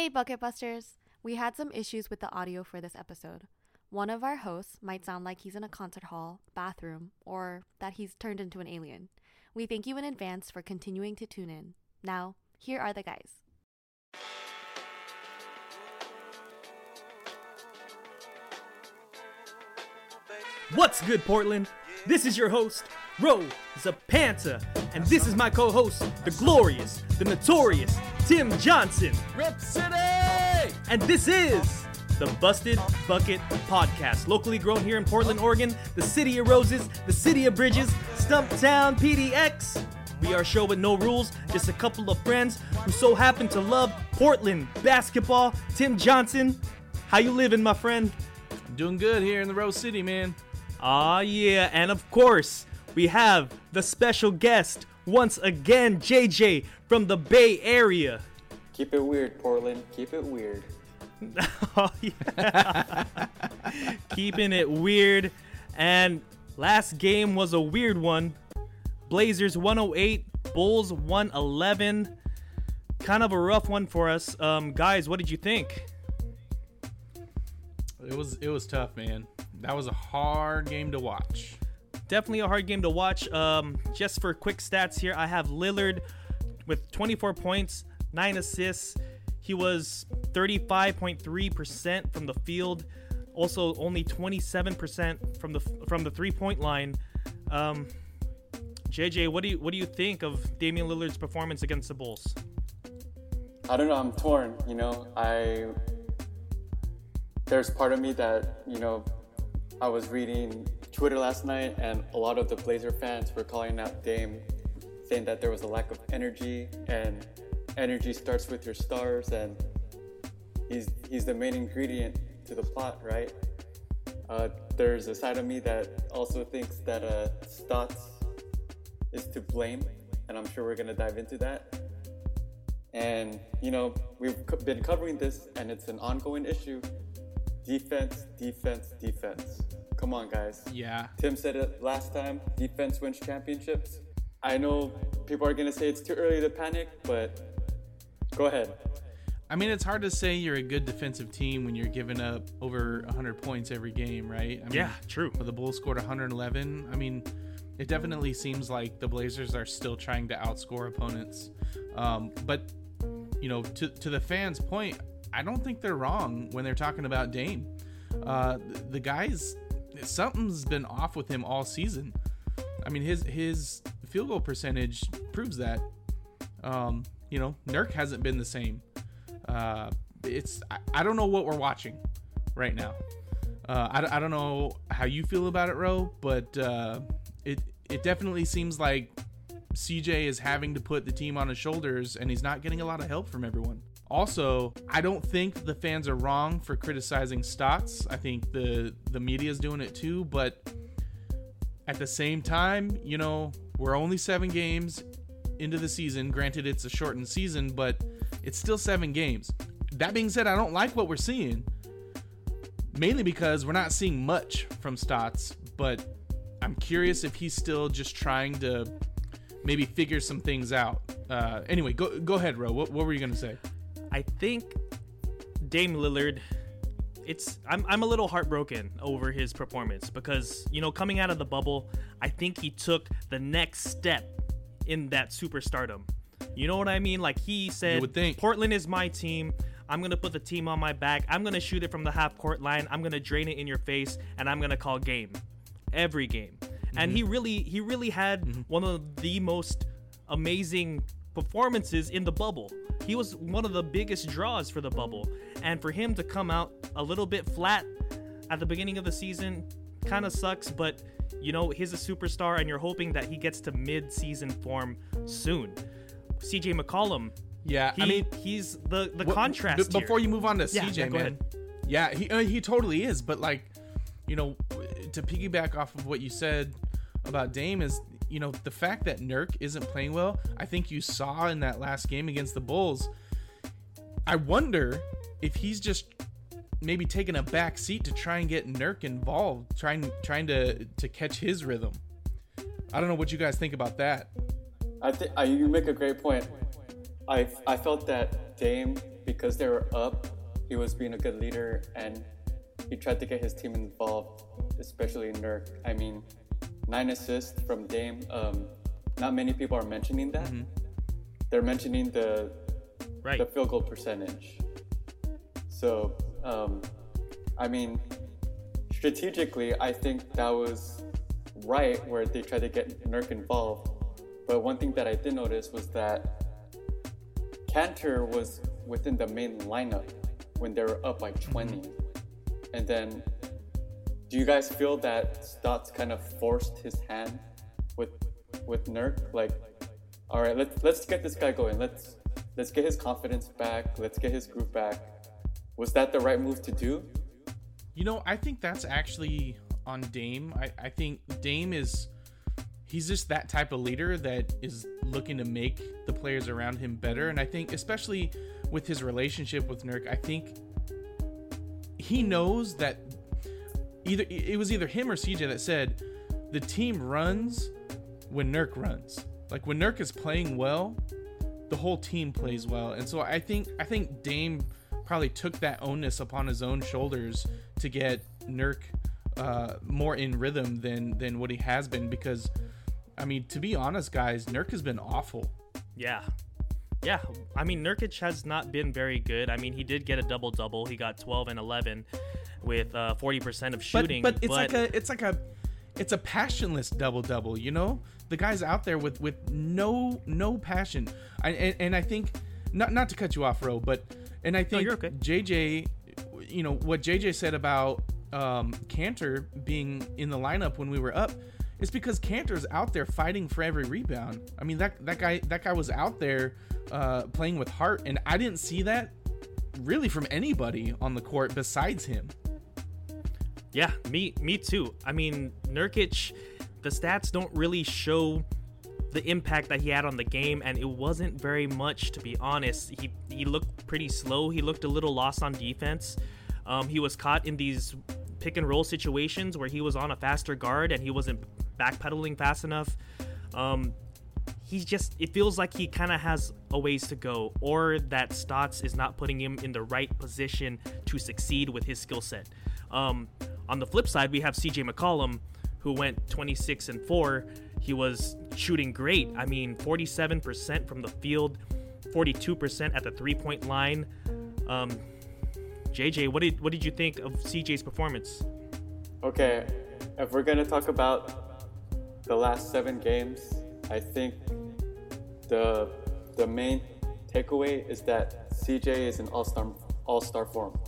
Hey, Bucket Busters! We had some issues with the audio for this episode. One of our hosts might sound like he's in a concert hall, bathroom, or that he's turned into an alien. We thank you in advance for continuing to tune in. Now, here are the guys. What's good, Portland? This is your host, Ro Zapanta, and this is my co-host, the glorious, the notorious Tim Johnson. Rip City! And this is the Busted Bucket Podcast, locally grown here in Portland, Oregon, the city of roses, the city of bridges, Stumptown PDX. We are a show with no rules, just a couple of friends who so happen to love Portland basketball. Tim Johnson, how you living, my friend? Doing good here in the Rose City, man. Ah, yeah, and of course, we have the special guest once again, JJ from the Bay Area. Keep it weird, Portland. Keep it weird. oh, yeah. Keeping it weird. And last game was a weird one. Blazers 108, Bulls 111. Kind of a rough one for us. Um, guys, what did you think? It was it was tough, man. That was a hard game to watch. Definitely a hard game to watch. Um, just for quick stats here, I have Lillard with 24 points, 9 assists. He was 35.3% from the field. Also, only 27% from the from the three-point line. Um, JJ, what do you what do you think of Damian Lillard's performance against the Bulls? I don't know. I'm torn. You know, I there's part of me that you know I was reading Twitter last night, and a lot of the Blazer fans were calling out Dame, saying that there was a lack of energy, and energy starts with your stars, and he's he's the main ingredient to the plot, right? Uh, there's a side of me that also thinks that uh, Stotts is to blame, and I'm sure we're gonna dive into that. And you know, we've been covering this, and it's an ongoing issue defense, defense, defense. Come on, guys. Yeah. Tim said it last time defense wins championships. I know people are going to say it's too early to panic, but go ahead. I mean, it's hard to say you're a good defensive team when you're giving up over 100 points every game, right? I mean, Yeah, true. But The Bulls scored 111. I mean, it definitely seems like the Blazers are still trying to outscore opponents. Um, but, you know, to, to the fans' point, I don't think they're wrong when they're talking about Dame. Uh, the, the guy's something's been off with him all season. I mean, his his field goal percentage proves that. Um, you know, Nurk hasn't been the same. Uh, it's I, I don't know what we're watching right now. Uh, I, I don't know how you feel about it, Ro, but uh, it it definitely seems like CJ is having to put the team on his shoulders, and he's not getting a lot of help from everyone. Also, I don't think the fans are wrong for criticizing Stotts. I think the the media is doing it too, but at the same time, you know, we're only seven games into the season. Granted, it's a shortened season, but it's still seven games. That being said, I don't like what we're seeing, mainly because we're not seeing much from Stotts. But I'm curious if he's still just trying to maybe figure some things out. Uh, anyway, go go ahead, Ro. What, what were you gonna say? I think Dame Lillard. It's I'm I'm a little heartbroken over his performance because you know coming out of the bubble, I think he took the next step in that superstardom. You know what I mean? Like he said. Portland is my team. I'm gonna put the team on my back. I'm gonna shoot it from the half court line. I'm gonna drain it in your face, and I'm gonna call game, every game. And he really he really had one of the most amazing performances in the bubble. He was one of the biggest draws for the bubble. And for him to come out a little bit flat at the beginning of the season kind of sucks, but you know, he's a superstar and you're hoping that he gets to mid-season form soon. CJ McCollum, Yeah, he, I mean, he's the the What- contrast b- before here. you move on to Yeah, CJ, yeah, go man. ahead. Yeah, he uh, he totally is. But like, you know, to piggyback off of what you said about Dame is, you know, the fact that Nurk isn't playing well. I think you saw in that last game against the Bulls. I wonder if he's just maybe taking a back seat to try and get Nurk involved, trying trying to to catch his rhythm. I don't know what you guys think about that. I think you make a great point. I I felt that Dame because they were up, he was being a good leader and he tried to get his team involved, especially Nurk. I mean, nine assists from Dame. Um, not many people are mentioning that. Mm-hmm. They're mentioning the right. the field goal percentage. So, um, I mean, strategically, I think that was right where they tried to get Nurk involved. But one thing that I did notice was that Kanter was within the main lineup when they were up by 20. And then, do you guys feel that Stotts kind of forced his hand with with Nurk? Like, all right, let's let's get this guy going. Let's let's get his confidence back. Let's get his groove back. Was that the right move to do? You know, I think that's actually on Dame. I, I think Dame is he's just that type of leader that is looking to make the players around him better. And I think especially with his relationship with Nurk, I think he knows that either it was either him or CJ that said the team runs when Nurk runs. Like when Nurk is playing well, the whole team plays well. And so I think I think Dame probably took that onus upon his own shoulders to get Nurk uh, more in rhythm than than what he has been because I mean to be honest guys Nurk has been awful. Yeah. Yeah, I mean Nurkic has not been very good. I mean he did get a double double. He got 12 and 11 with uh, 40% of shooting. But, but it's but... like a it's like a it's a passionless double double. You know, the guy's out there with with no no passion. I, and, and I think not not to cut you off, Ro, but and I think no, okay. JJ, you know what JJ said about um, Kanter being in the lineup when we were up. It's because Kanter's out there fighting for every rebound. I mean that that guy that guy was out there uh, playing with heart, and I didn't see that really from anybody on the court besides him. Yeah, me me too. I mean, Nurkic, the stats don't really show the impact that he had on the game, and it wasn't very much to be honest. He he looked pretty slow. He looked a little lost on defense. Um, he was caught in these pick and roll situations where he was on a faster guard and he wasn't backpedaling fast enough. Um, he's just it feels like he kind of has a ways to go or that Stotts is not putting him in the right position to succeed with his skill set. Um, on the flip side, we have CJ McCollum who went 26 and 4. He was shooting great. I mean, 47% from the field, 42% at the three-point line. Um, JJ, what did what did you think of CJ's performance? Okay, if we're gonna talk about the last seven games, I think the the main takeaway is that CJ is an all-star all-star form.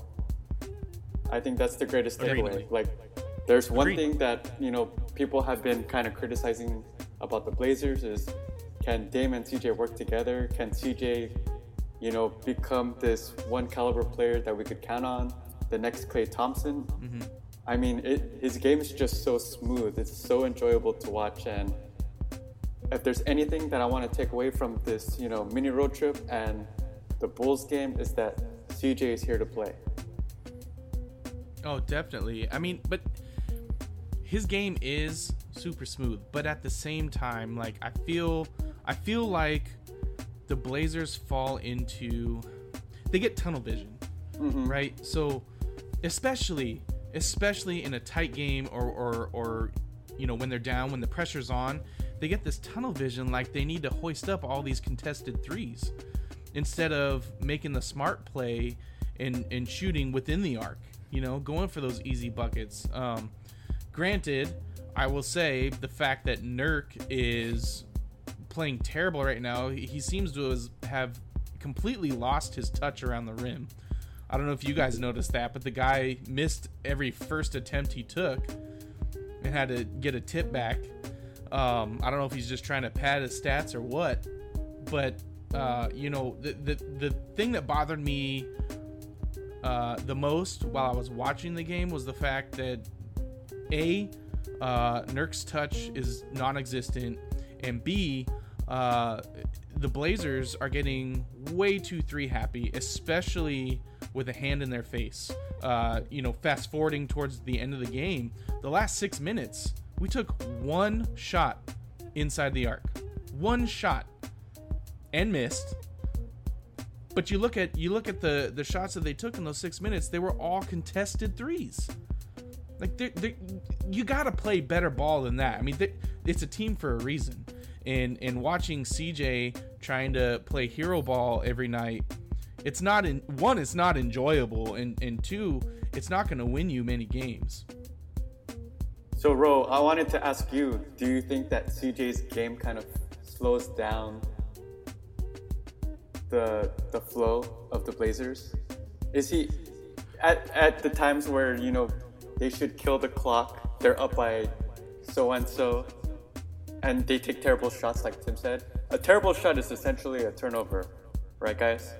I think that's the greatest takeaway. Like, there's one Agreed. thing that you know people have been kind of criticizing about the Blazers is can Dame and CJ work together? Can CJ, you know, become this one caliber player that we could count on? The next Klay Thompson. Mm-hmm. I mean, it, his game is just so smooth. It's so enjoyable to watch, and if there's anything that I want to take away from this, you know, mini road trip and the Bulls game is that CJ is here to play. Oh, definitely. I mean, but his game is super smooth, but at the same time, like I feel I feel like the Blazers fall into they get tunnel vision. Mm-hmm. Right? So especially especially in a tight game or or or you know when they're down when the pressure's on they get this tunnel vision like they need to hoist up all these contested threes instead of making the smart play and, and shooting within the arc, you know, going for those easy buckets. Um, granted, I will say the fact that Nurk is playing terrible right now, he seems to have completely lost his touch around the rim. I don't know if you guys noticed that, but the guy missed every first attempt he took and had to get a tip back. Um, I don't know if he's just trying to pad his stats or what, but uh, you know, the, the the thing that bothered me uh, the most while I was watching the game was the fact that a uh, Nurk's touch is non-existent, and b uh, the Blazers are getting way too three happy, especially with a hand in their face. Uh, you know, fast forwarding towards the end of the game, the last six minutes, we took one shot inside the arc. One shot. And missed. But you look at you look at the the shots that they took in those six minutes. They were all contested threes. Like they're, they're, you got to play better ball than that. I mean, it's a team for a reason. And and watching CJ trying to play hero ball every night, it's not in one. It's not enjoyable, and and two, it's not going to win you many games. So, Ro, I wanted to ask you: Do you think that CJ's game kind of slows down the the flow of the Blazers? Is he at at the times where you know they should kill the clock? They're up by so and so, and they take terrible shots, like Tim said. A terrible shot is essentially a turnover, right, guys?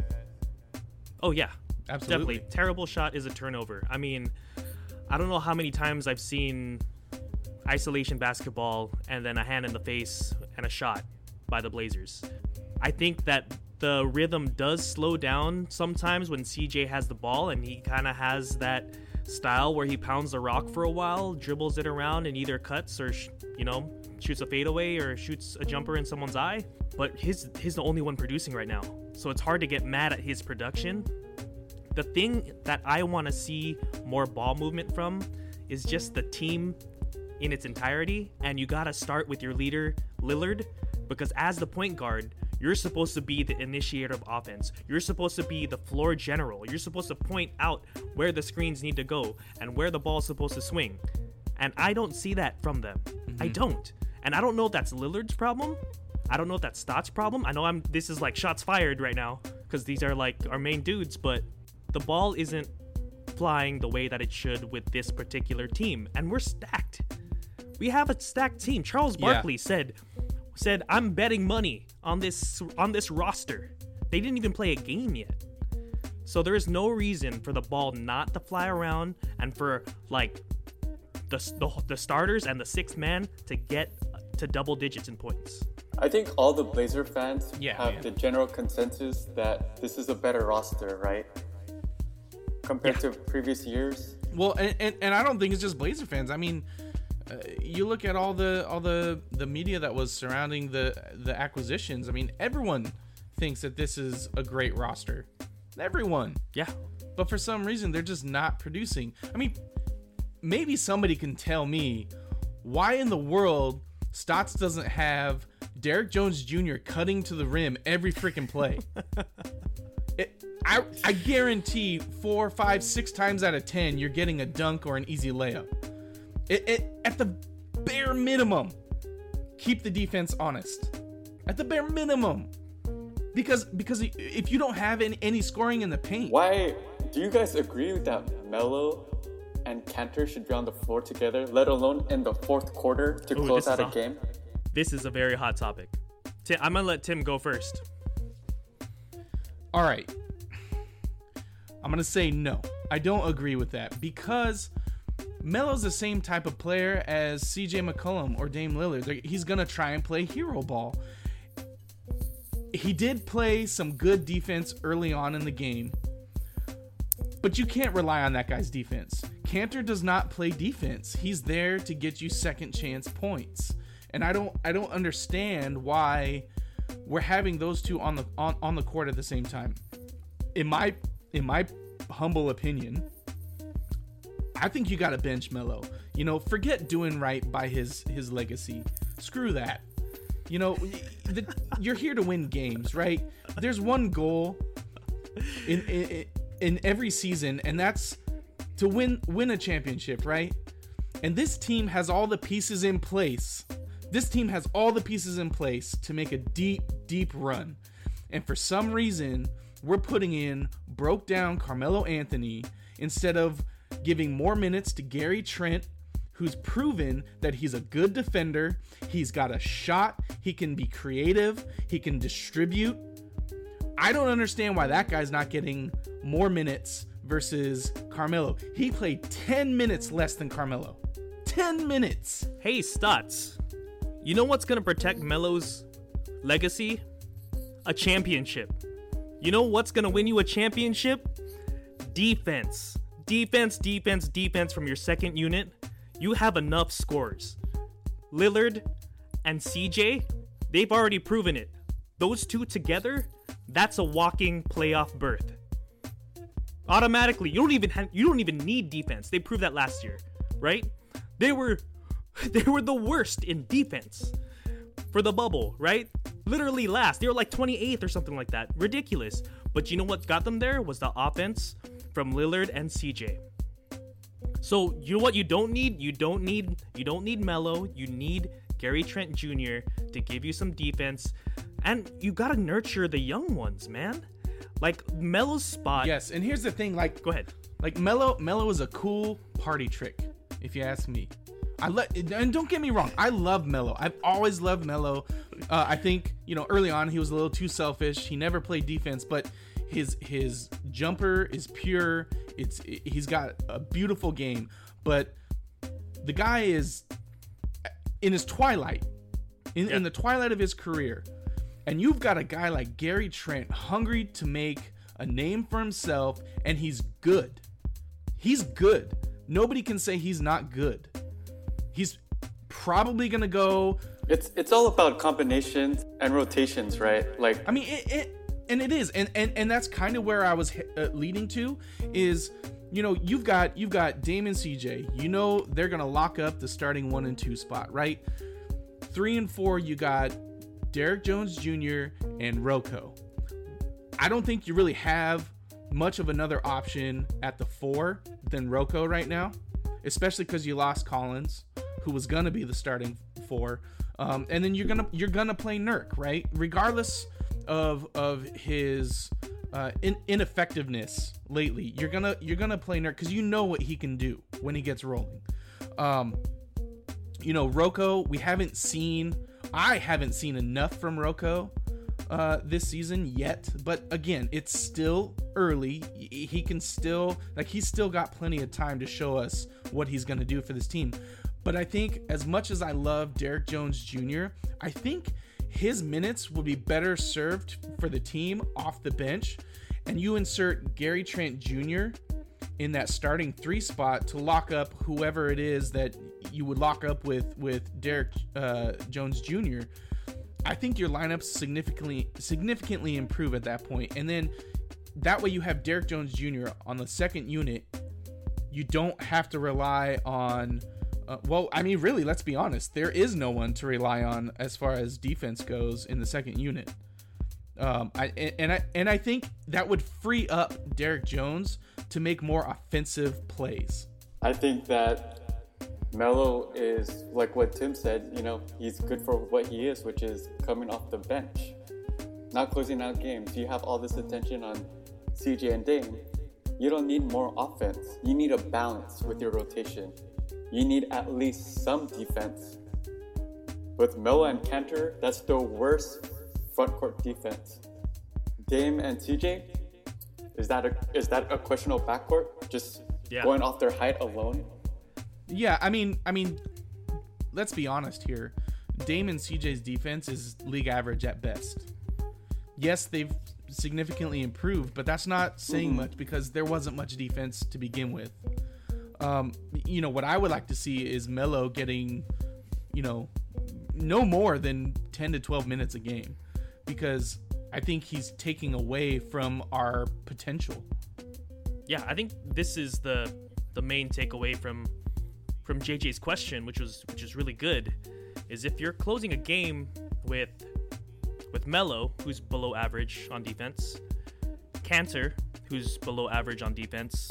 Oh yeah, absolutely. Definitely, terrible shot is a turnover. I mean, I don't know how many times I've seen isolation basketball and then a hand in the face and a shot by the Blazers. I think that the rhythm does slow down sometimes when CJ has the ball and he kind of has that style where he pounds the rock for a while, dribbles it around, and either cuts or sh- you know shoots a fadeaway or shoots a jumper in someone's eye. But his he's the only one producing right now, so it's hard to get mad at his production. The thing that I want to see more ball movement from is just the team in its entirety, and you got to start with your leader Lillard because as the point guard, you're supposed to be the initiator of offense. You're supposed to be the floor general. You're supposed to point out where the screens need to go and where the ball's supposed to swing. And I don't see that from them. Mm-hmm. I don't. And I don't know if that's Lillard's problem. I don't know if that's Stott's problem. I know I'm this is like shots fired right now because these are like our main dudes, but the ball isn't flying the way that it should with this particular team. And we're stacked. We have a stacked team. Charles Barkley yeah. said said, "I'm betting money on this on this roster." They didn't even play a game yet. So there is no reason for the ball not to fly around and for like the, the, the starters and the sixth man to get to double digits in points. I think all the Blazer fans yeah, have the general consensus that this is a better roster, right? Compared yeah. to previous years. Well, and, and, and I don't think it's just Blazer fans. I mean, uh, you look at all the all the the media that was surrounding the the acquisitions. I mean, everyone thinks that this is a great roster. Everyone. Yeah. But for some reason, they're just not producing. I mean, maybe somebody can tell me why in the world Stotts doesn't have Derrick Jones Jr. cutting to the rim every freaking play. it, I, I guarantee four, five, six times out of ten, you're getting a dunk or an easy layup. It, it, at the bare minimum, keep the defense honest. At the bare minimum, because because if you don't have any, any scoring in the paint, why do you guys agree that Melo and Kanter should be on the floor together, let alone in the fourth quarter to Ooh, close out a, a game? This is a very hot topic. Tim, I'm gonna let Tim go first. All right. I'm gonna say no. I don't agree with that because Melo's the same type of player as CJ McCollum or Dame Lillard. He's going to try and play hero ball. He did play some good defense early on in the game, but you can't rely on that guy's defense. Kanter does not play defense. He's there to get you second chance points. And I don't I don't understand why we're having those two on the on, on the court at the same time. In my in my humble opinion, I think you got to bench Melo. You know, forget doing right by his his legacy. Screw that. You know, the, you're here to win games, right? There's one goal in, in in every season, and that's to win win a championship, right? And this team has all the pieces in place. This team has all the pieces in place to make a deep, deep run. And for some reason, we're putting in broke down Carmelo Anthony instead of giving more minutes to Gary Trent, who's proven that he's a good defender. He's got a shot, he can be creative, he can distribute. I don't understand why that guy's not getting more minutes versus Carmelo. He played 10 minutes less than Carmelo. 10 minutes. Hey, Stotts. You know what's going to protect Melo's legacy? A championship. You know what's going to win you a championship? Defense defense, defense, defense from your second unit, you have enough scores. Lillard and CJ, they've already proven it. Those two together, that's a walking playoff berth. Automatically, you don't even have, you don't even need defense. They proved that last year, right? They were they were the worst in defense for the bubble, right? Literally last. They were like 28th or something like that. Ridiculous. But you know what got them there was the offense from Lillard and CJ. So you know what you don't need? You don't need you don't need Melo. You need Gary Trent Jr. to give you some defense, and you gotta nurture the young ones, man. Like Melo's spot. Yes, and here's the thing, like Go ahead. Like Melo, Melo is a cool party trick, if you ask me. I let and don't get me wrong, I love Melo. I've always loved Melo. Uh, I think you know early on he was a little too selfish. He never played defense, but his his jumper is pure. It's he's got a beautiful game, but the guy is in his twilight, in, in the twilight of his career, and you've got a guy like Gary Trent hungry to make a name for himself, and he's good. He's good. Nobody can say he's not good. He's probably gonna go. It's it's all about combinations and rotations, right? Like I mean, it, it and it is, and and and that's kind of where I was uh, leading to is. You know, you've got you've got Damon CJ. You know they're gonna lock up the starting one and two spot, right? Three and four, you got Derrick Jones Jr. and Rocco. I don't think you really have much of another option at the four than Rocco right now, especially because you lost Collins, who was gonna be the starting four, um, and then you're gonna you're gonna play Nurk, right? Regardless of of his uh, in, ineffectiveness lately, you're gonna you're gonna play Nurk because you know what he can do when he gets rolling. Um, you know, Rocco, we haven't seen. I haven't seen enough from Rocco uh, this season yet, but again, it's still early. He can still like he's still got plenty of time to show us what he's gonna do for this team. But I think as much as I love Derrick Jones Jr., I think his minutes will be better served for the team off the bench, and you insert Gary Trent Jr. in that starting three spot to lock up whoever it is that you would lock up with with Derrick uh, Jones Jr. I think your lineups significantly significantly improve at that point, and then that way you have Derrick Jones Jr. on the second unit. You don't have to rely on. Uh, well, I mean, really, let's be honest. There is no one to rely on as far as defense goes in the second unit. Um, I and I and I think that would free up Derrick Jones to make more offensive plays. I think that Melo is like what Tim said. You know, he's good for what he is, which is coming off the bench, not closing out games. You have all this attention on CJ and Dame. You don't need more offense. You need a balance with your rotation. You need at least some defense. With Melo and Kanter, that's the worst front court defense. Dame and CJ, is that a is that a questionable backcourt? Just Yeah. going off their height alone? Yeah, I mean, I mean, let's be honest here. Dame and CJ's defense is league average at best. Yes, they've significantly improved, but that's not saying mm-hmm. much because there wasn't much defense to begin with. Um, you know, what I would like to see is Melo getting, you know, no more than 10 to 12 minutes a game because I think he's taking away from our potential. yeah, I think this is the the main takeaway from from JJ's question, which was which is really good, is if you're closing a game with with Melo, who's below average on defense, Kanter, who's below average on defense,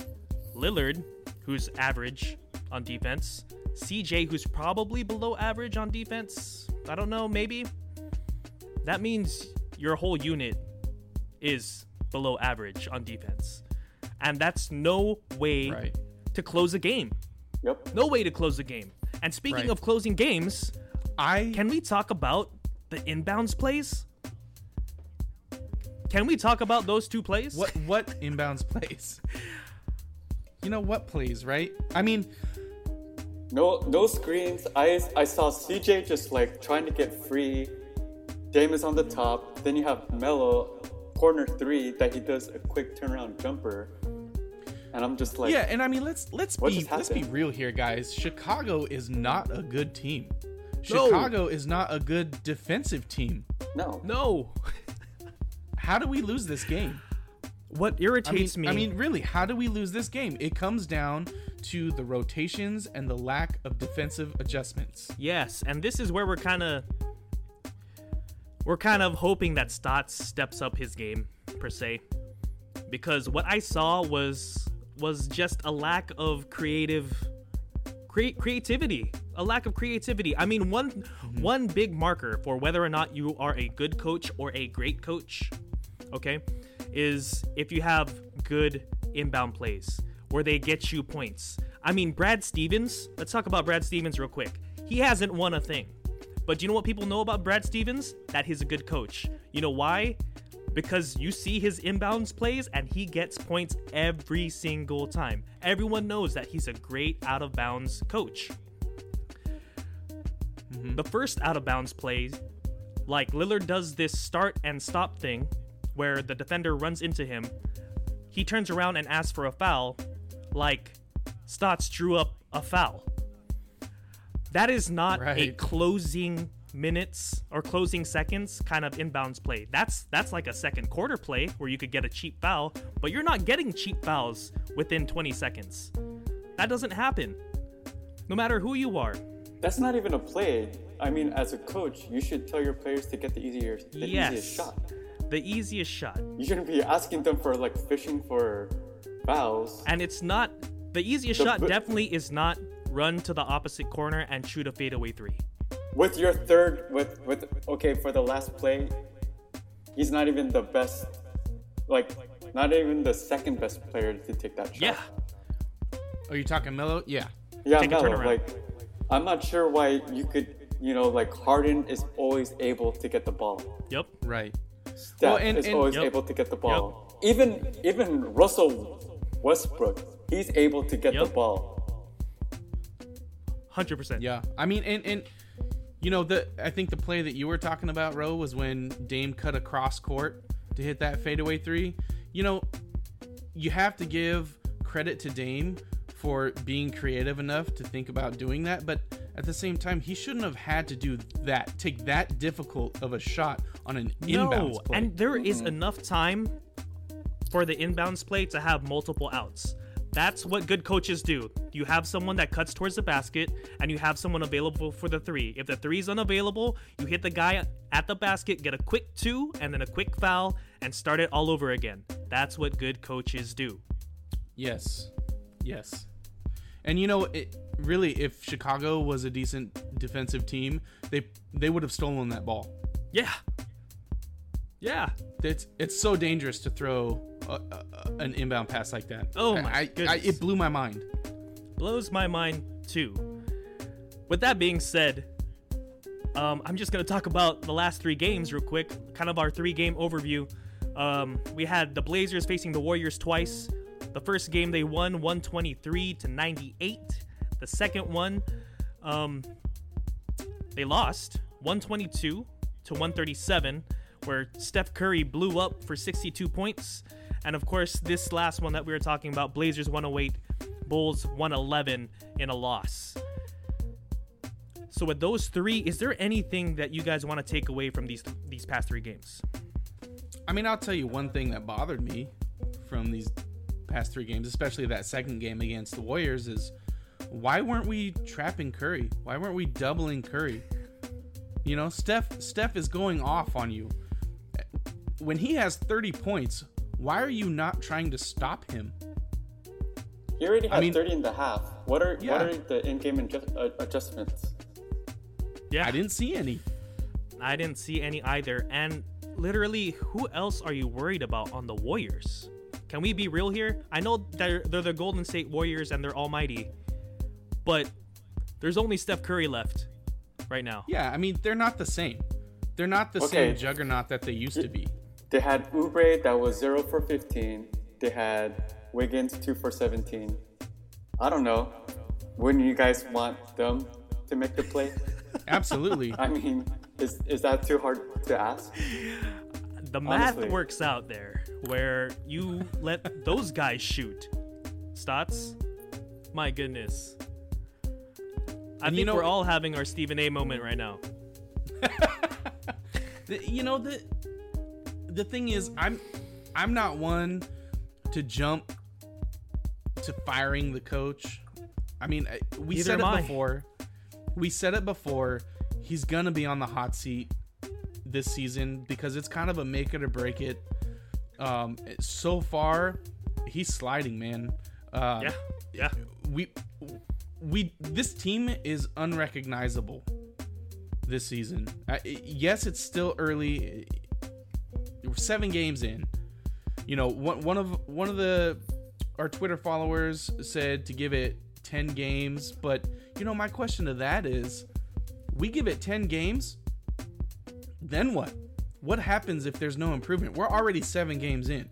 Lillard, who's average on defense, CJ, who's probably below average on defense. I don't know, maybe. That means your whole unit is below average on defense. And that's no way Right. to close a game. Yep. No way to close a game. And speaking Right. of closing games, I can we talk about the inbounds plays? Can we talk about those two plays? what what inbounds plays? You know what plays, right? I mean, No, no screens. I I saw CJ just like trying to get free. Dame is on the top. Then you have Melo, corner three that he does a quick turnaround jumper, and I'm just like, yeah, and I mean let's let's be let's be real here, guys. Chicago is not a good team. No. Chicago is not a good defensive team. no, no. How how do we lose this game? What I mean, irritates me. I mean, really, how do we lose this game? It comes down to the rotations and the lack of defensive adjustments. Yes, and this is where we're kind of we're kind of hoping that Stotts steps up his game per se, because what I saw was was just a lack of creative cre- creativity, a lack of creativity. I mean, one mm-hmm. one big marker for whether or not you are a good coach or a great coach, okay, is if you have good inbound plays where they get you points. I mean, Brad Stevens. Let's talk about Brad Stevens real quick. He hasn't won a thing. But do you know what people know about Brad Stevens? That he's a good coach. You know why? Because you see his inbounds plays and he gets points every single time. Everyone knows that he's a great out of bounds coach. Mm-hmm. The first out of bounds play, like Lillard does this start and stop thing where the defender runs into him, he turns around and asks for a foul, like Stotts drew up a foul. That is not a closing minutes or closing seconds kind of inbounds play. That's that's like a second quarter play where you could get a cheap foul, but you're not getting cheap fouls within 20 seconds. That doesn't happen. No matter who you are. That's not even a play. I mean, as a coach, you should tell your players to get the easier, the Yes. easiest shot. The easiest shot. You shouldn't be asking them for like fishing for fouls. And it's not the easiest The shot bu- definitely is not run to the opposite corner and shoot a fadeaway three. With your third, with with okay for the last play, he's not even the best, like not even the second best player to take that shot. Yeah. Are you talking Melo? Yeah. Yeah, Take a like I'm not sure why you could, you know, like Harden is always able to get the ball. Yep. Right. Steph Well, and- is and- always Yep. able to get the ball. Even even Russell Westbrook, he's able to get Yep. the ball. 100%. Yeah. I mean, and and you know the I think the play that you were talking about, Ro, was when Dame cut across court to hit that fadeaway three. You know, you have to give credit to Dame for being creative enough to think about doing that, but at the same time, he shouldn't have had to do that, take that difficult of a shot on an No, inbounds play. and there is enough time for the inbounds play to have multiple outs. That's what good coaches do. You have someone that cuts towards the basket, and you have someone available for the three. If the three is unavailable, you hit the guy at the basket, get a quick two, and then a quick foul, and start it all over again. That's what good coaches do. Yes. Yes. And you know, it, really, if Chicago was a decent defensive team, they they would have stolen that ball. Yeah. Yeah. It's it's so dangerous to throw a, a, an inbound pass like that. Oh my I, I, goodness. it blew my mind. blows my mind too. With that being said, um, I'm just gonna talk about the last three games real quick, kind of our three-game overview. Um, we had the Blazers facing the Warriors twice. The first game they won 123 to 98. The second one, um, they lost 122 to 137, where Steph Curry blew up for 62 points. And of course, this last one that we were talking about, Blazers 108, Bulls 111 in a loss. So with those three, is there anything that you guys want to take away from these these past three games? I mean, I'll tell you one thing that bothered me from these past three games, especially that second game against the Warriors, is why weren't we trapping Curry? Why weren't we doubling Curry? You know, Steph Steph is going off on you. When he has 30 points, why are you not trying to stop him? He already I had mean- 30 and a half. What are Yeah. what are the in-game adjust, uh, adjustments? Yeah, I didn't see any. I didn't see any either. And literally, who else are you worried about on the Warriors? Can we be real here? I know they're they're the Golden State Warriors and they're almighty, but there's only Steph Curry left right now. Yeah, I mean, they're not the same. They're not the Okay. same juggernaut that they used to be. They had Oubre that was 0 for 15. They had Wiggins 2 for 17. I don't know. Wouldn't you guys want them to make the play? Absolutely. I mean, is, is that too hard to ask? The math Honestly. works out there where you let those guys shoot. Stotts, my goodness. I And think you know- we're all having our Stephen A moment right now. The- you know the the thing is, I'm I'm not one to jump to firing the coach. I mean, we Neither said it I. before. We said it before. He's gonna be on the hot seat this season because it's kind of a make it or break it. Um, so far, he's sliding, man. Uh, Yeah, yeah. we we this team is unrecognizable this season. Yes, it's still early. Seven games in. You know, one one of one of the our Twitter followers said to give it ten games, but you know, my question to that is, we give it ten games, then what? What happens if there's no improvement? We're already seven games in.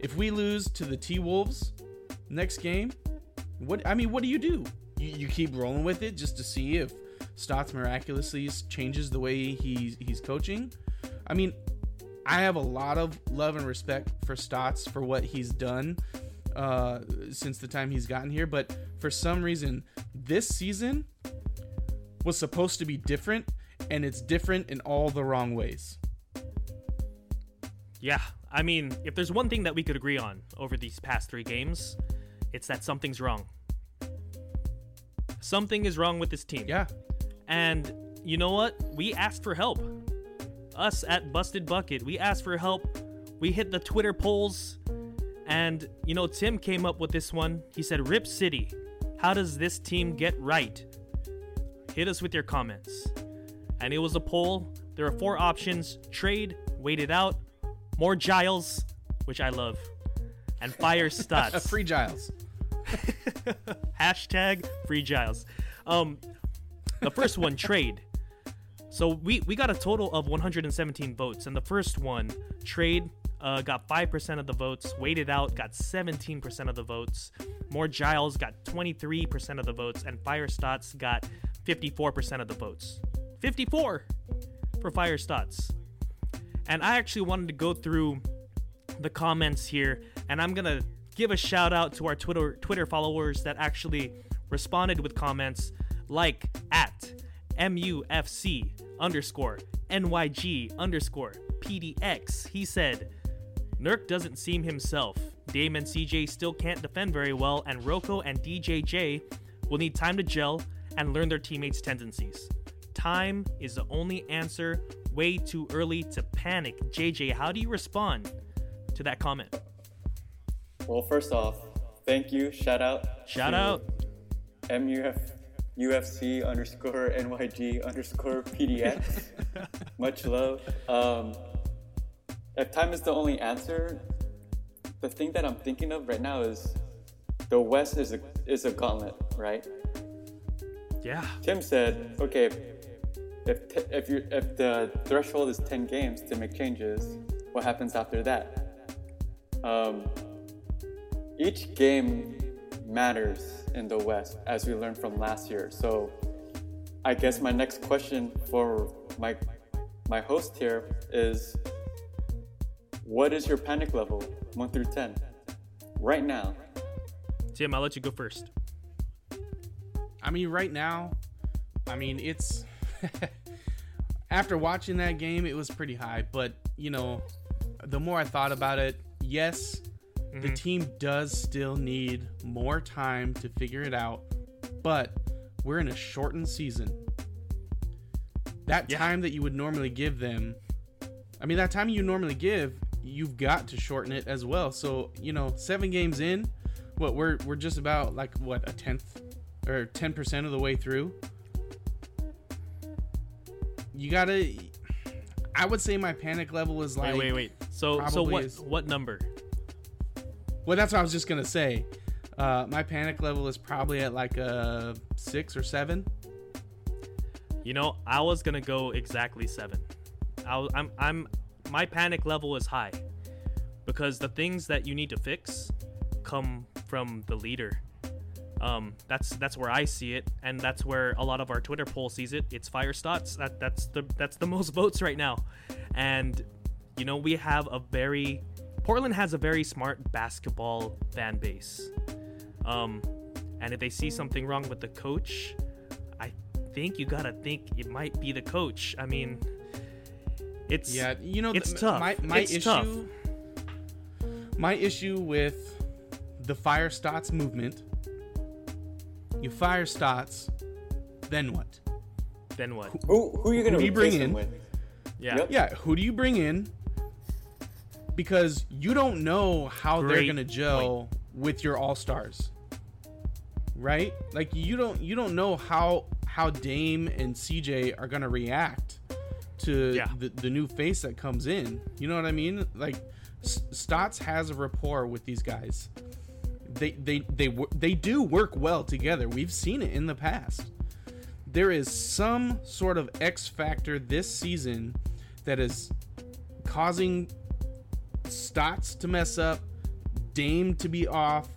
If we lose to the T Wolves next game, what I mean, what do you do? You, you keep rolling with it just to see if Stotts miraculously changes the way he's he's coaching. I mean, I have a lot of love and respect for Stotts for what he's done uh, since the time he's gotten here, but for some reason, this season was supposed to be different, and it's different in all the wrong ways. Yeah, I mean, if there's one thing that we could agree on over these past three games, it's that something's wrong. Something is wrong with this team. Yeah, And you know what? We asked for help. Us at Busted Bucket, we asked for help. We hit the Twitter polls. And, you know, Tim came up with this one. He said, Rip City, how does this team get right? Hit us with your comments. And it was a poll. There are four options trade, wait it out, more Giles, which I love, and fire Stotts. free Giles. Hashtag free Giles. Um, the first one, trade. So we, we got a total of 117 votes, and the first one, trade, uh, got 5% of the votes. Waited out got 17% of the votes. More Giles got 23% of the votes, and Fire Stotts got 54% of the votes. 54 for Fire Stotts. And I actually wanted to go through the comments here, and I'm gonna give a shout out to our Twitter Twitter followers that actually responded with comments like at MUFC underscore NYG underscore PDX. He said, Nurk doesn't seem himself. Dame and CJ still can't defend very well, and Roko and DJJ will need time to gel and learn their teammates' tendencies. Time is the only answer. Way too early to panic. JJ, how do you respond to that comment? Well, first off, thank you. Shout out. Shout out. MUF UFC underscore NYG underscore PDX. Much love. Um, if time is the only answer, the thing that I'm thinking of right now is the West is a is a gauntlet, right? Yeah. Tim said, okay, if t- if you if the threshold is 10 games to make changes, what happens after that? Um, each game matters in the West, as we learned from last year. So, I guess my next question for my my host here is, what is your panic level, one through 10, right now? Tim, I'll let you go first. I mean, right now, I mean, it's after watching that game, it was pretty high. But you know, the more I thought about it, yes, the mm-hmm. team does still need more time to figure it out. But we're in a shortened season. That Yeah. time that you would normally give them, I mean, that time you normally give, you've got to shorten it as well. So you know, seven games in, what we're we're just about like what a tenth or ten percent of the way through. You gotta. I would say my panic level is like. wait, wait, wait. So, so what? is- What number? Well, that's what I was just gonna say. Uh, my panic level is probably at like a six or seven. You know, I was gonna go exactly seven. I, I'm, I'm, my panic level is high because the things that you need to fix come from the leader. Um, that's that's where I see it, and that's where a lot of our Twitter poll sees it. It's Fire Stotts. That that's the that's the most votes right now, and you know we have a very Portland has a very smart basketball fan base. Um, and if they see something wrong with the coach, I think you gotta think it might be the coach. I mean, It's Yeah, you know, it's th- tough. My, my It's issue, tough. my issue with the fire Stotts movement. You fire Stotts, then what? Then what? Who who are you gonna Who do you bring replace him in? with? Yeah. Yep. Yeah, who do you bring in? Because you don't know how they're gonna gel with your all stars, right? Like you don't you don't know how how Dame and CJ are gonna react to Yeah. the, the new face that comes in. You know what I mean? Like Stotts has a rapport with these guys. They they they they do work well together. We've seen it in the past there is some sort of X factor this season that is causing Stotts to mess up, Dame to be off.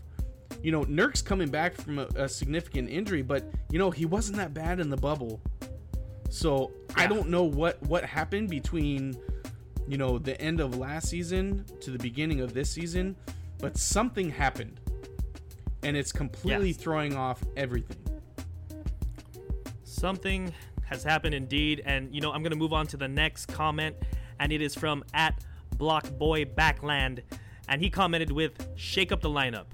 You know, Nurk's coming back from a, a significant injury, but you know he wasn't that bad in the bubble. So I don't know what what happened between you know the end of last season to the beginning of this season, but something happened, and it's completely Yes. throwing off everything. Something has happened indeed, and you know I'm gonna move on to the next comment, and it is from at Blockboy Backland, and he commented with "Shake up the lineup."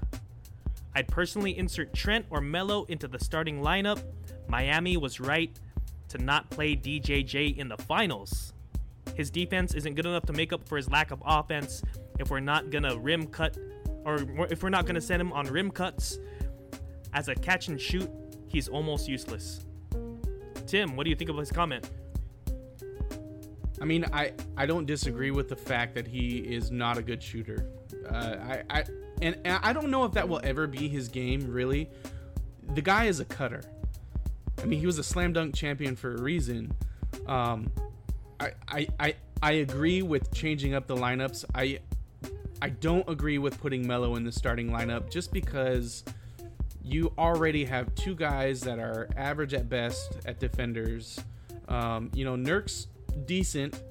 I'd personally insert Trent or Melo into the starting lineup. Miami was right to not play DJJ in the finals. His defense isn't good enough to make up for his lack of offense. If we're not gonna rim cut, or if we're not gonna send him on rim cuts, as a catch and shoot, he's almost useless. Tim, what do you think of his comment? I mean, I I don't disagree with the fact that he is not a good shooter. Uh, I I and, and I don't know if that will ever be his game. Really, the guy is a cutter. I mean, he was a slam dunk champion for a reason. Um, I I I, I agree with changing up the lineups. I I don't agree with putting Melo in the starting lineup just because you already have two guys that are average at best at defenders. Um, you know, Nurk's decent.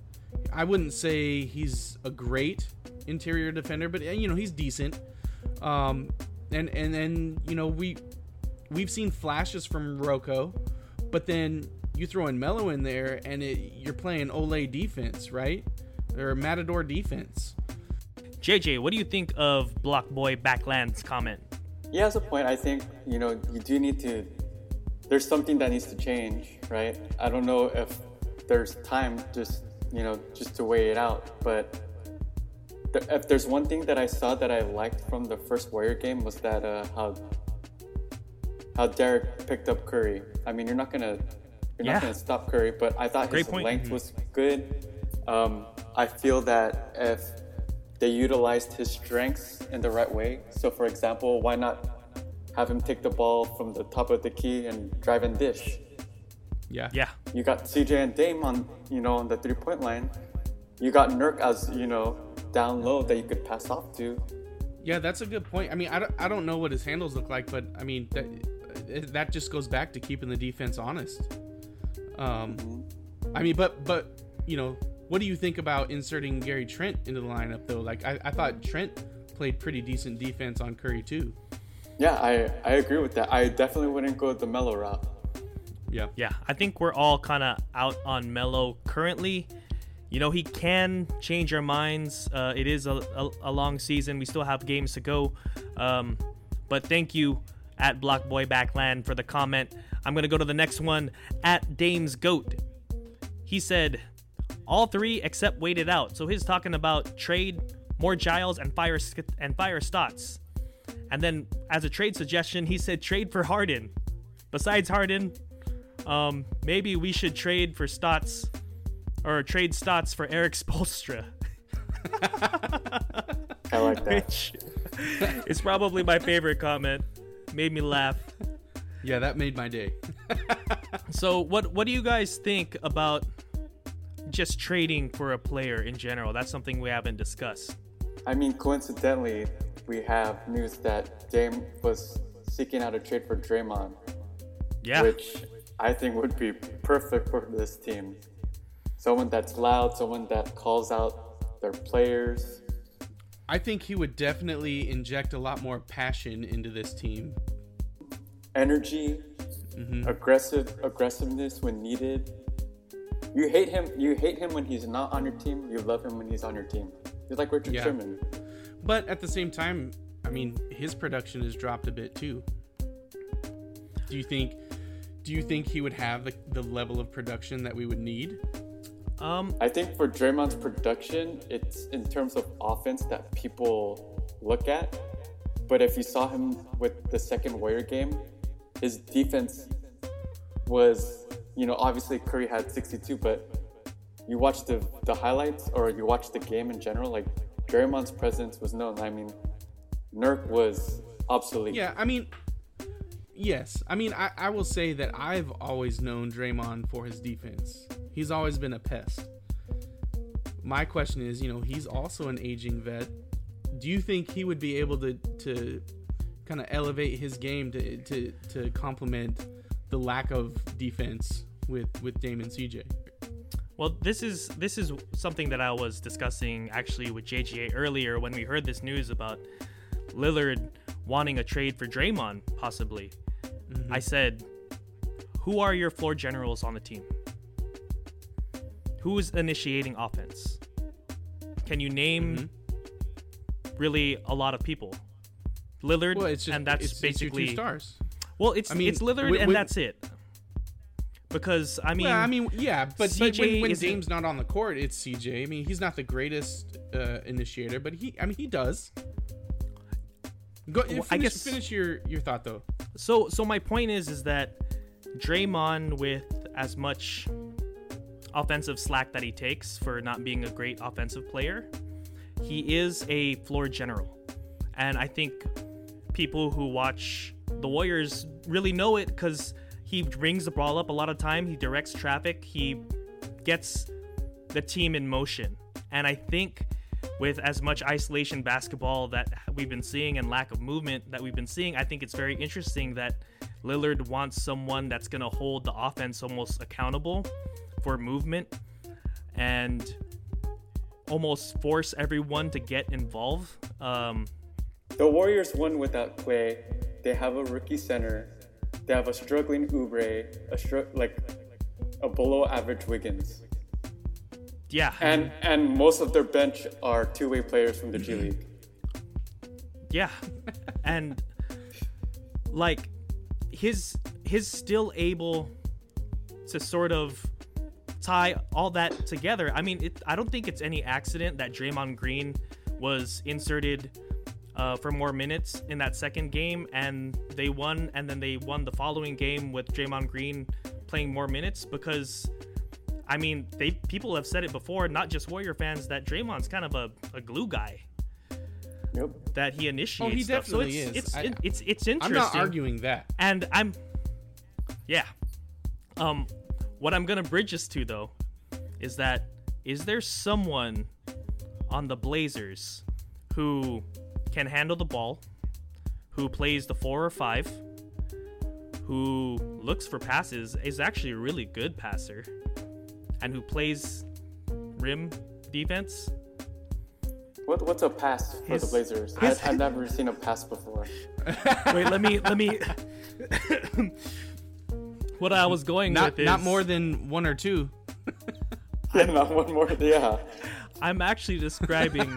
I wouldn't say he's a great interior defender, but you know he's decent. Um, and and then you know we we've seen flashes from RoCo, but then you throw in Melo in there, and it, you're playing olé defense, right? Or Matador defense. JJ, what do you think of Block Boy Backland's comment? He has a point. I think you know you do need to. There's something that needs to change, right? I don't know if there's time just you know just to weigh it out, but th- if there's one thing that I saw that I liked from the first Warrior game was that uh, how how Derrick picked up Curry. I mean, you're not gonna you're Yeah. not gonna stop Curry, but I thought Great his point. length was good. Um, I feel that if they utilized his strengths in the right way. So, for example, why not have him take the ball from the top of the key and drive and dish? Yeah. Yeah, You got CJ and Dame on, you know, on the three-point line. You got Nurk as, you know, down low that you could pass off to. Yeah, that's a good point. I mean, I don't, I don't know what his handles look like, but I mean that that just goes back to keeping the defense honest. Um, I mean, but but you know, what do you think about inserting Gary Trent into the lineup though? Like, I, I thought Trent played pretty decent defense on Curry too. Yeah, I, I agree with that. I definitely wouldn't go with the Melo route. Yeah, yeah. I think we're all kind of out on Melo currently. You know, he can change our minds. Uh, it is a, a, a long season. We still have games to go. Um, but thank you at Blockboy Backland for the comment. I'm going to go to the next one at Dame's Goat. He said, all three except waited out. So he's talking about trade more Giles and fire and fire Stotts. And then as a trade suggestion, he said trade for Harden. Besides Harden, um, maybe we should trade for Stotts or trade Stotts for Erik Spoelstra, I like that. which is probably my favorite comment. Made me laugh. yeah, that made my day. So what what do you guys think about just trading for a player in general? That's something we haven't discussed. I mean, coincidentally, we have news that Dame was seeking out a trade for Draymond, Yeah. which I think would be perfect for this team. Someone that's loud, someone that calls out their players. I think he would definitely inject a lot more passion into this team. energy, Mm-hmm. aggressive aggressiveness when needed. you hate him. You hate him when he's not on your team. You love him when he's on your team. He's like Richard Yeah. Sherman. But at the same time, I mean, his production has dropped a bit too. Do you think? Do you think he would have the, the level of production that we would need? Um, I think for Draymond's production, it's in terms of offense that people look at. But if you saw him with the second Warrior game, his defense was, you know, obviously Curry had 62, but you watch the the highlights or you watch the game in general, like Draymond's presence was known. I mean, Nurk was obsolete. Yeah, I mean, yes. I mean, I, I will say that I've always known Draymond for his defense. He's always been a pest. My question is, you know, he's also an aging vet. Do you think he would be able to to kind of elevate his game to to to complement the lack of defense with with Damon CJ? Well, this is this is something that I was discussing actually with JGA earlier when we heard this news about Lillard wanting a trade for Draymond possibly. I said, "Who are your floor generals on the team? Who is initiating offense? Can you name really a lot of people? Lillard, Well, it's just and that's it's, it's basically two stars. well, it's I mean, it's Lillard, and that's it. Because I mean, well, I mean, yeah, but, but when, when Dame's not on the court, it's CJ. I mean, he's not the greatest uh, initiator, but he, I mean, he does. Go, finish, I guess- finish your your thought though. So so my point is is that Draymond with as much offensive slack that he takes for not being a great offensive player, he is a floor general. And I think people who watch the Warriors really know it cuz he brings the ball up a lot of time, he directs traffic, he gets the team in motion. And I think with as much isolation basketball that we've been seeing and lack of movement that we've been seeing, I think it's very interesting that Lillard wants someone that's going to hold the offense almost accountable for movement and almost force everyone to get involved. Um, The Warriors won without Clay. They have a rookie center. They have a struggling Oubre, a str- like a below average Wiggins, yeah, and and most of their bench are two way players from the G League. Yeah. and like his his still able to sort of tie all that together. I mean, it, I don't think it's any accident that Draymond Green was inserted uh, for more minutes in that second game, and they won, and then they won the following game with Draymond Green playing more minutes because. I mean, they people have said it before, not just Warrior fans, that Draymond's kind of a, a glue guy Yep. that he initiates Oh, he stuff. So definitely it's, is. It's, I- it- it's it's I'm interesting. not arguing that. And I'm, yeah. Um, what I'm gonna bridge us to though, is that is there someone on the Blazers who can handle the ball, who plays the four or five, who looks for passes, is actually a really good passer, and who plays rim defense? What, what's a pass for His- the Blazers? his- I, I've never seen a pass before. Wait, let me let me. what I was going Not with is not more than one or two. Yeah, not one more. Yeah. I'm actually describing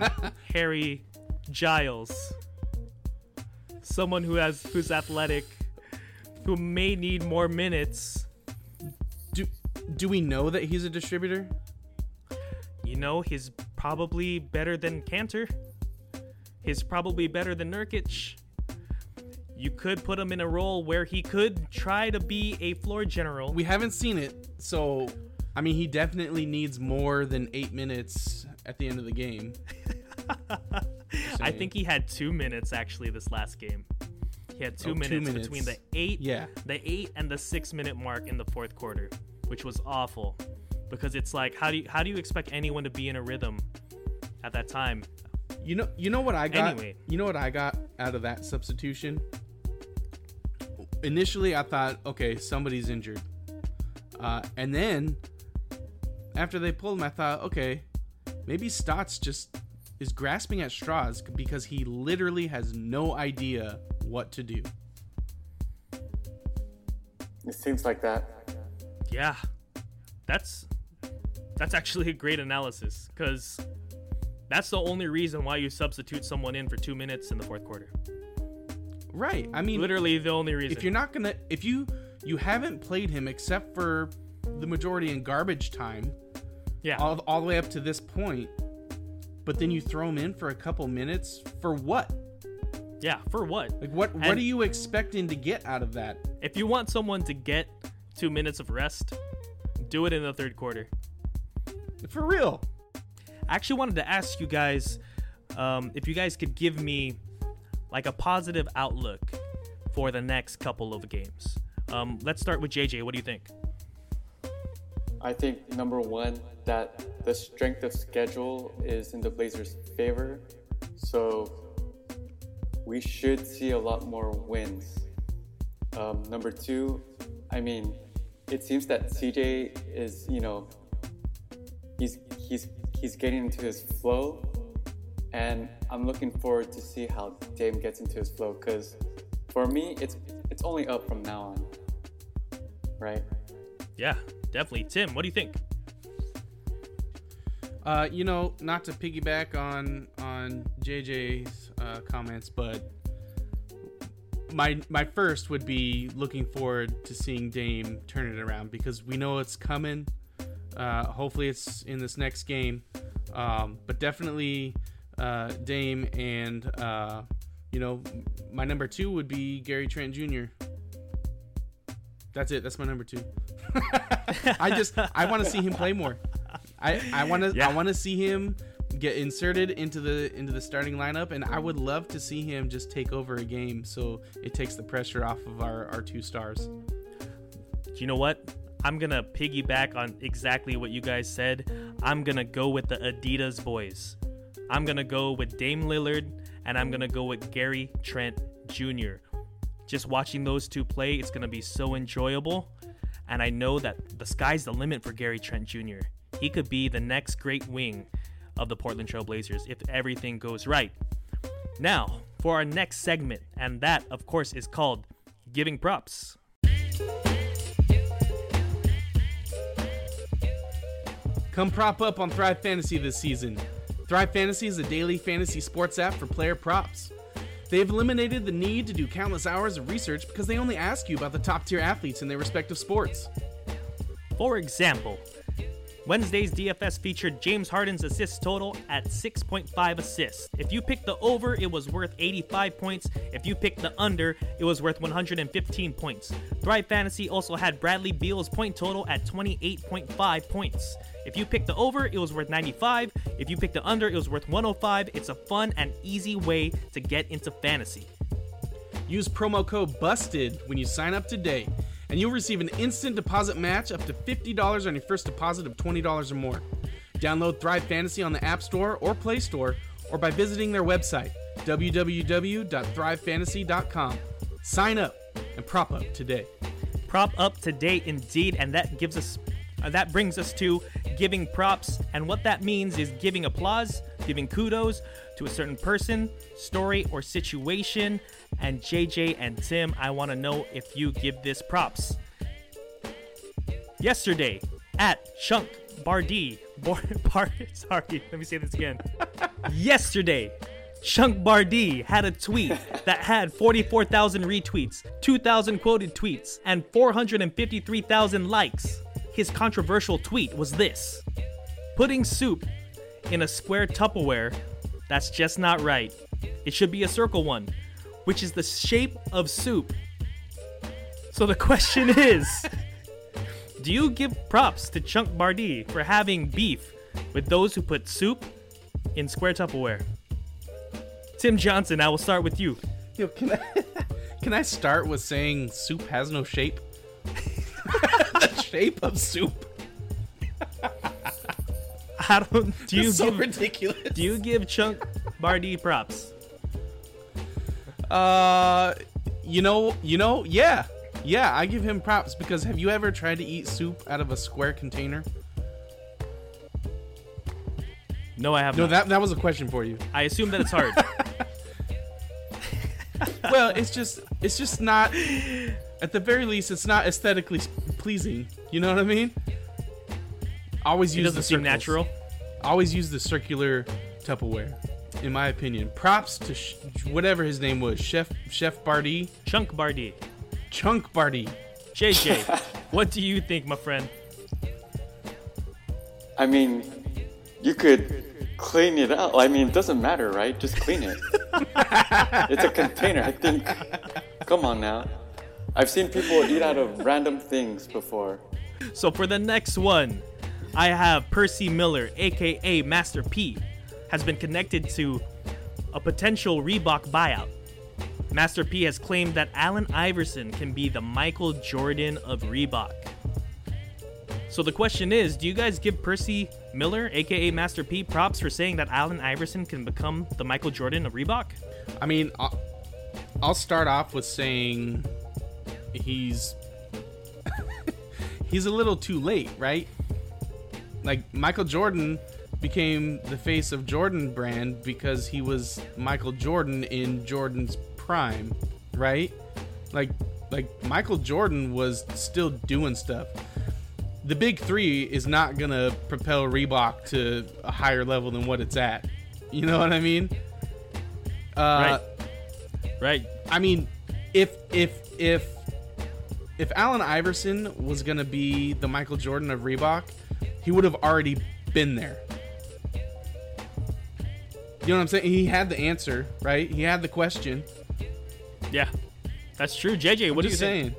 Harry Giles, someone who has who's athletic, who may need more minutes. Do we know that he's a distributor? You know, he's probably better than Kanter. He's probably better than Nurkic. You could put him in a role where he could try to be a floor general. We haven't seen it, so I mean, he definitely needs more than eight minutes at the end of the game. I think he had two minutes actually this last game. He had two, Oh, two minutes, minutes. between the eight, Yeah. the eight and the six minute mark in the fourth quarter, which was awful, because it's like how do you how do you expect anyone to be in a rhythm at that time? You know, you know what I got. Anyway. You know what I got out of that substitution. Initially, I thought, okay, somebody's injured, uh, and then after they pulled him, I thought, okay, maybe Stotts just is grasping at straws because he literally has no idea what to do. It seems like that. Yeah, that's That's actually a great analysis because that's the only reason why you substitute someone in for two minutes in the fourth quarter. Right. I mean, Literally the only reason. if you're not gonna, if you you haven't played him except for the majority in garbage time, yeah, all, all the way up to this point, but then you throw him in for a couple minutes for what? yeah. For what? Like what? what And- are you expecting to get out of that? If you want someone to get two minutes of rest, do it in the third quarter. For real? I actually wanted to ask you guys um, if you guys could give me like a positive outlook for the next couple of games. Um, let's start with JJ. What do you think? I think number one that the strength of schedule is in the Blazers' favor, so we should see a lot more wins. Um, number two, I mean, it seems that CJ is, you know, he's he's he's getting into his flow, and I'm looking forward to see how Dame gets into his flow. Because for me, it's it's only up from now on, right? Yeah, definitely. Tim, what do you think? Uh, you know, not to piggyback on on JJ's uh, comments, but my my first would be looking forward to seeing Dame turn it around because we know it's coming. Uh, hopefully, it's in this next game, um, but definitely uh, Dame and uh, you know my number two would be Gary Trent Jr. That's it. That's my number two. I just I want to see him play more. I I want to Yeah. I want to see him get inserted into the into the starting lineup, and I would love to see him just take over a game, so it takes the pressure off of our our two stars. You know what? I'm gonna piggyback on exactly what you guys said. I'm gonna go with the Adidas boys. I'm gonna go with Dame Lillard and I'm gonna go with Gary Trent Jr. Just watching those two play, it's gonna be so enjoyable. And I know that the sky's the limit for Gary Trent Jr. He could be the next great wing of the Portland Trail Blazers if everything goes right. Now, for our next segment, and that, of course, is called Giving Props. Come prop up on Thrive Fantasy this season. Thrive Fantasy is a daily fantasy sports app for player props. They have eliminated the need to do countless hours of research because they only ask you about the top tier athletes in their respective sports. For example, Wednesday's DFS featured James Harden's assist total at 6.5 assists. If you picked the over, it was worth 85 points. If you picked the under, it was worth 115 points. Thrive Fantasy also had Bradley Beal's point total at 28.5 points. If you picked the over, it was worth 95. If you picked the under, it was worth 105. It's a fun and easy way to get into fantasy. Use promo code BUSTED when you sign up today, and you'll receive an instant deposit match up to $50 on your first deposit of $20 or more. Download Thrive Fantasy on the App Store or Play Store, or by visiting their website, www.thrivefantasy.com. Sign up and prop up today. prop up to date indeed and that gives us uh, that brings us to giving props and what that means is giving applause giving kudos to a certain person story or situation. And jj and tim i want to know if you give this props. Yesterday at chunk bardi Bar, Bar, sorry let me say this again. Yesterday Chunk Bardi had a tweet that had 44,000 retweets, 2,000 quoted tweets, and 453,000 likes. His controversial tweet was this. Putting soup in a square Tupperware, that's just not right. It should be a circle one, which is the shape of soup. So the question is Do you give props to Chunk Bardi for having beef with those who put soup in square Tupperware? Tim Johnson, I will start with you. Yo, can I can I start with saying soup has no shape? the shape of soup. I don't. Do you It's so give, ridiculous. do you give Chunk Bardi props? Uh, you know, you know, yeah, yeah. I give him props because have you ever tried to eat soup out of a square container? No, I have not. No, not. that that was a question for you. I assume that it's hard. Well, it's just, it's just not. At the very least, it's not aesthetically pleasing. You know what I mean? Always use doesn't the seem circles. natural. Always use the circular Tupperware, in my opinion. Props to sh- whatever his name was, Chef Chef Bardi, Chunk Bardi. Chunk Bardi. JJ, what do you think, my friend? I mean, you could clean it out. I mean, it doesn't matter, right? Just clean it. it's a container. I think. Come on now. I've seen people eat out of random things before. So for the next one, I have Percy Miller, aka Master P, has been connected to a potential Reebok buyout. Master P has claimed that Allen Iverson can be the Michael Jordan of Reebok. So the question is, do you guys give Percy Miller, aka Master P, props for saying that Allen Iverson can become the Michael Jordan of Reebok? I mean, I'll, start off with saying he's he's a little too late, right? Like Michael Jordan became the face of Jordan brand because he was Michael Jordan in Jordan's prime, right? Like like Michael Jordan was still doing stuff. The big 3 is not going to propel Reebok to a higher level than what it's at. You know what I mean? Uh Right. Right. I mean, if if if if Allen Iverson was gonna be the Michael Jordan of Reebok, he would have already been there. You know what I'm saying? He had the answer, right? He had the question. Yeah. That's true. JJ, I'm what do you just think?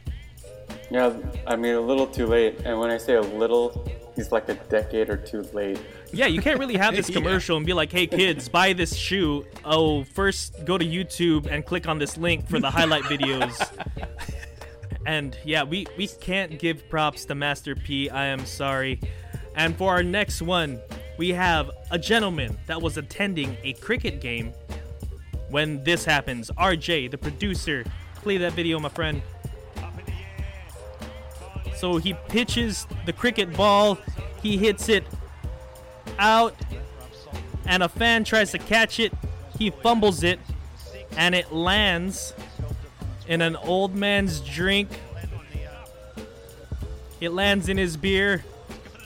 saying. Yeah, I mean, a little too late. And when I say a little, he's like a decade or two late. Yeah, you can't really have this Yeah. commercial and be like, "Hey kids, buy this shoe." Oh, first go to YouTube and click on this link for the highlight videos. and yeah, we we can't give props to Master P. I am sorry. And for our next one, we have a gentleman that was attending a cricket game when this happens. RJ, the producer, play that video, my friend. So he pitches the cricket ball, he hits it out, and a fan tries to catch it. He fumbles it, and it lands in an old man's drink. It lands in his beer.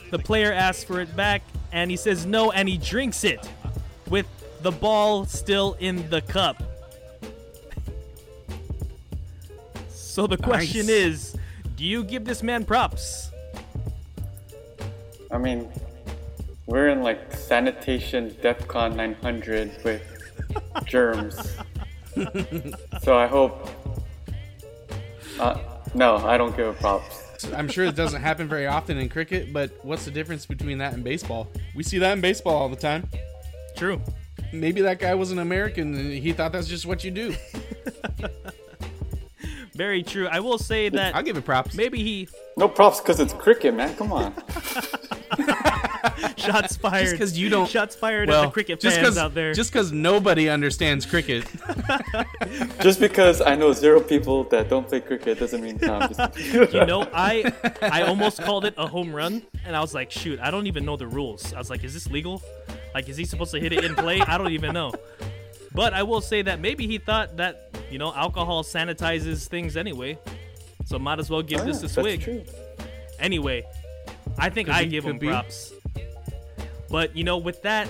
The player asks for it back, and he says no, and he drinks it with the ball still in the cup. So the question Nice. is do you give this man props? I mean, we're in like sanitation DEFCON 900 with germs. so I hope. Uh, no, I don't give a props. I'm sure it doesn't happen very often in cricket, but what's the difference between that and baseball? We see that in baseball all the time. True. Maybe that guy was an American and he thought that's just what you do. Very true. I will say that I'll give it props. maybe he No props because it's cricket, man. Come on. shots fired. Just because you don't- shots fired well, at the cricket just fans out there. Just because nobody understands cricket. Just because I know zero people that don't play cricket doesn't mean no, just- you know, I I almost called it a home run, and I was like, shoot, I don't even know the rules. I was like, is this legal? Like, is he supposed to hit it in play? I don't even know. But I will say that maybe he thought that you know alcohol sanitizes things anyway, so might as well give Oh, this yeah, a that's swig. true. Anyway, I think Could I be, give him be. props. But you know, with that,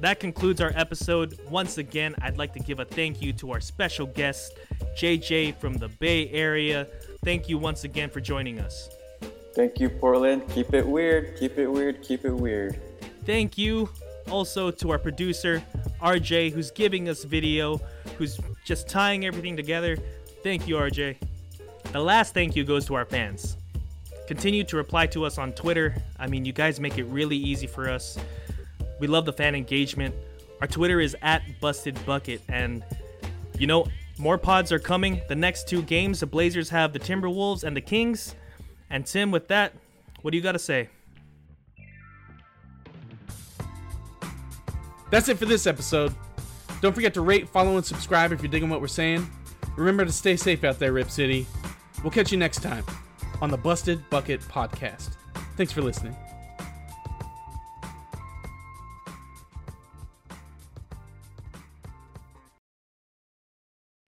that concludes our episode. Once again, I'd like to give a thank you to our special guest, JJ from the Bay Area. Thank you once again for joining us. Thank you, Portland. Keep it weird. Keep it weird. Keep it weird. Thank you also to our producer, RJ, who's giving us video, who's just tying everything together. Thank you, RJ. The last thank you goes to our fans. Continue to reply to us on Twitter. I mean, you guys make it really easy for us. We love the fan engagement. Our Twitter is at Busted Bucket, and you know, more pods are coming. The next two games, the Blazers have the Timberwolves and the Kings. And Tim, with that, what do you got to say? That's it for this episode. Don't forget to rate, follow, and subscribe if you're digging what we're saying. Remember to stay safe out there, Rip City. We'll catch you next time on the Busted Bucket Podcast. Thanks for listening.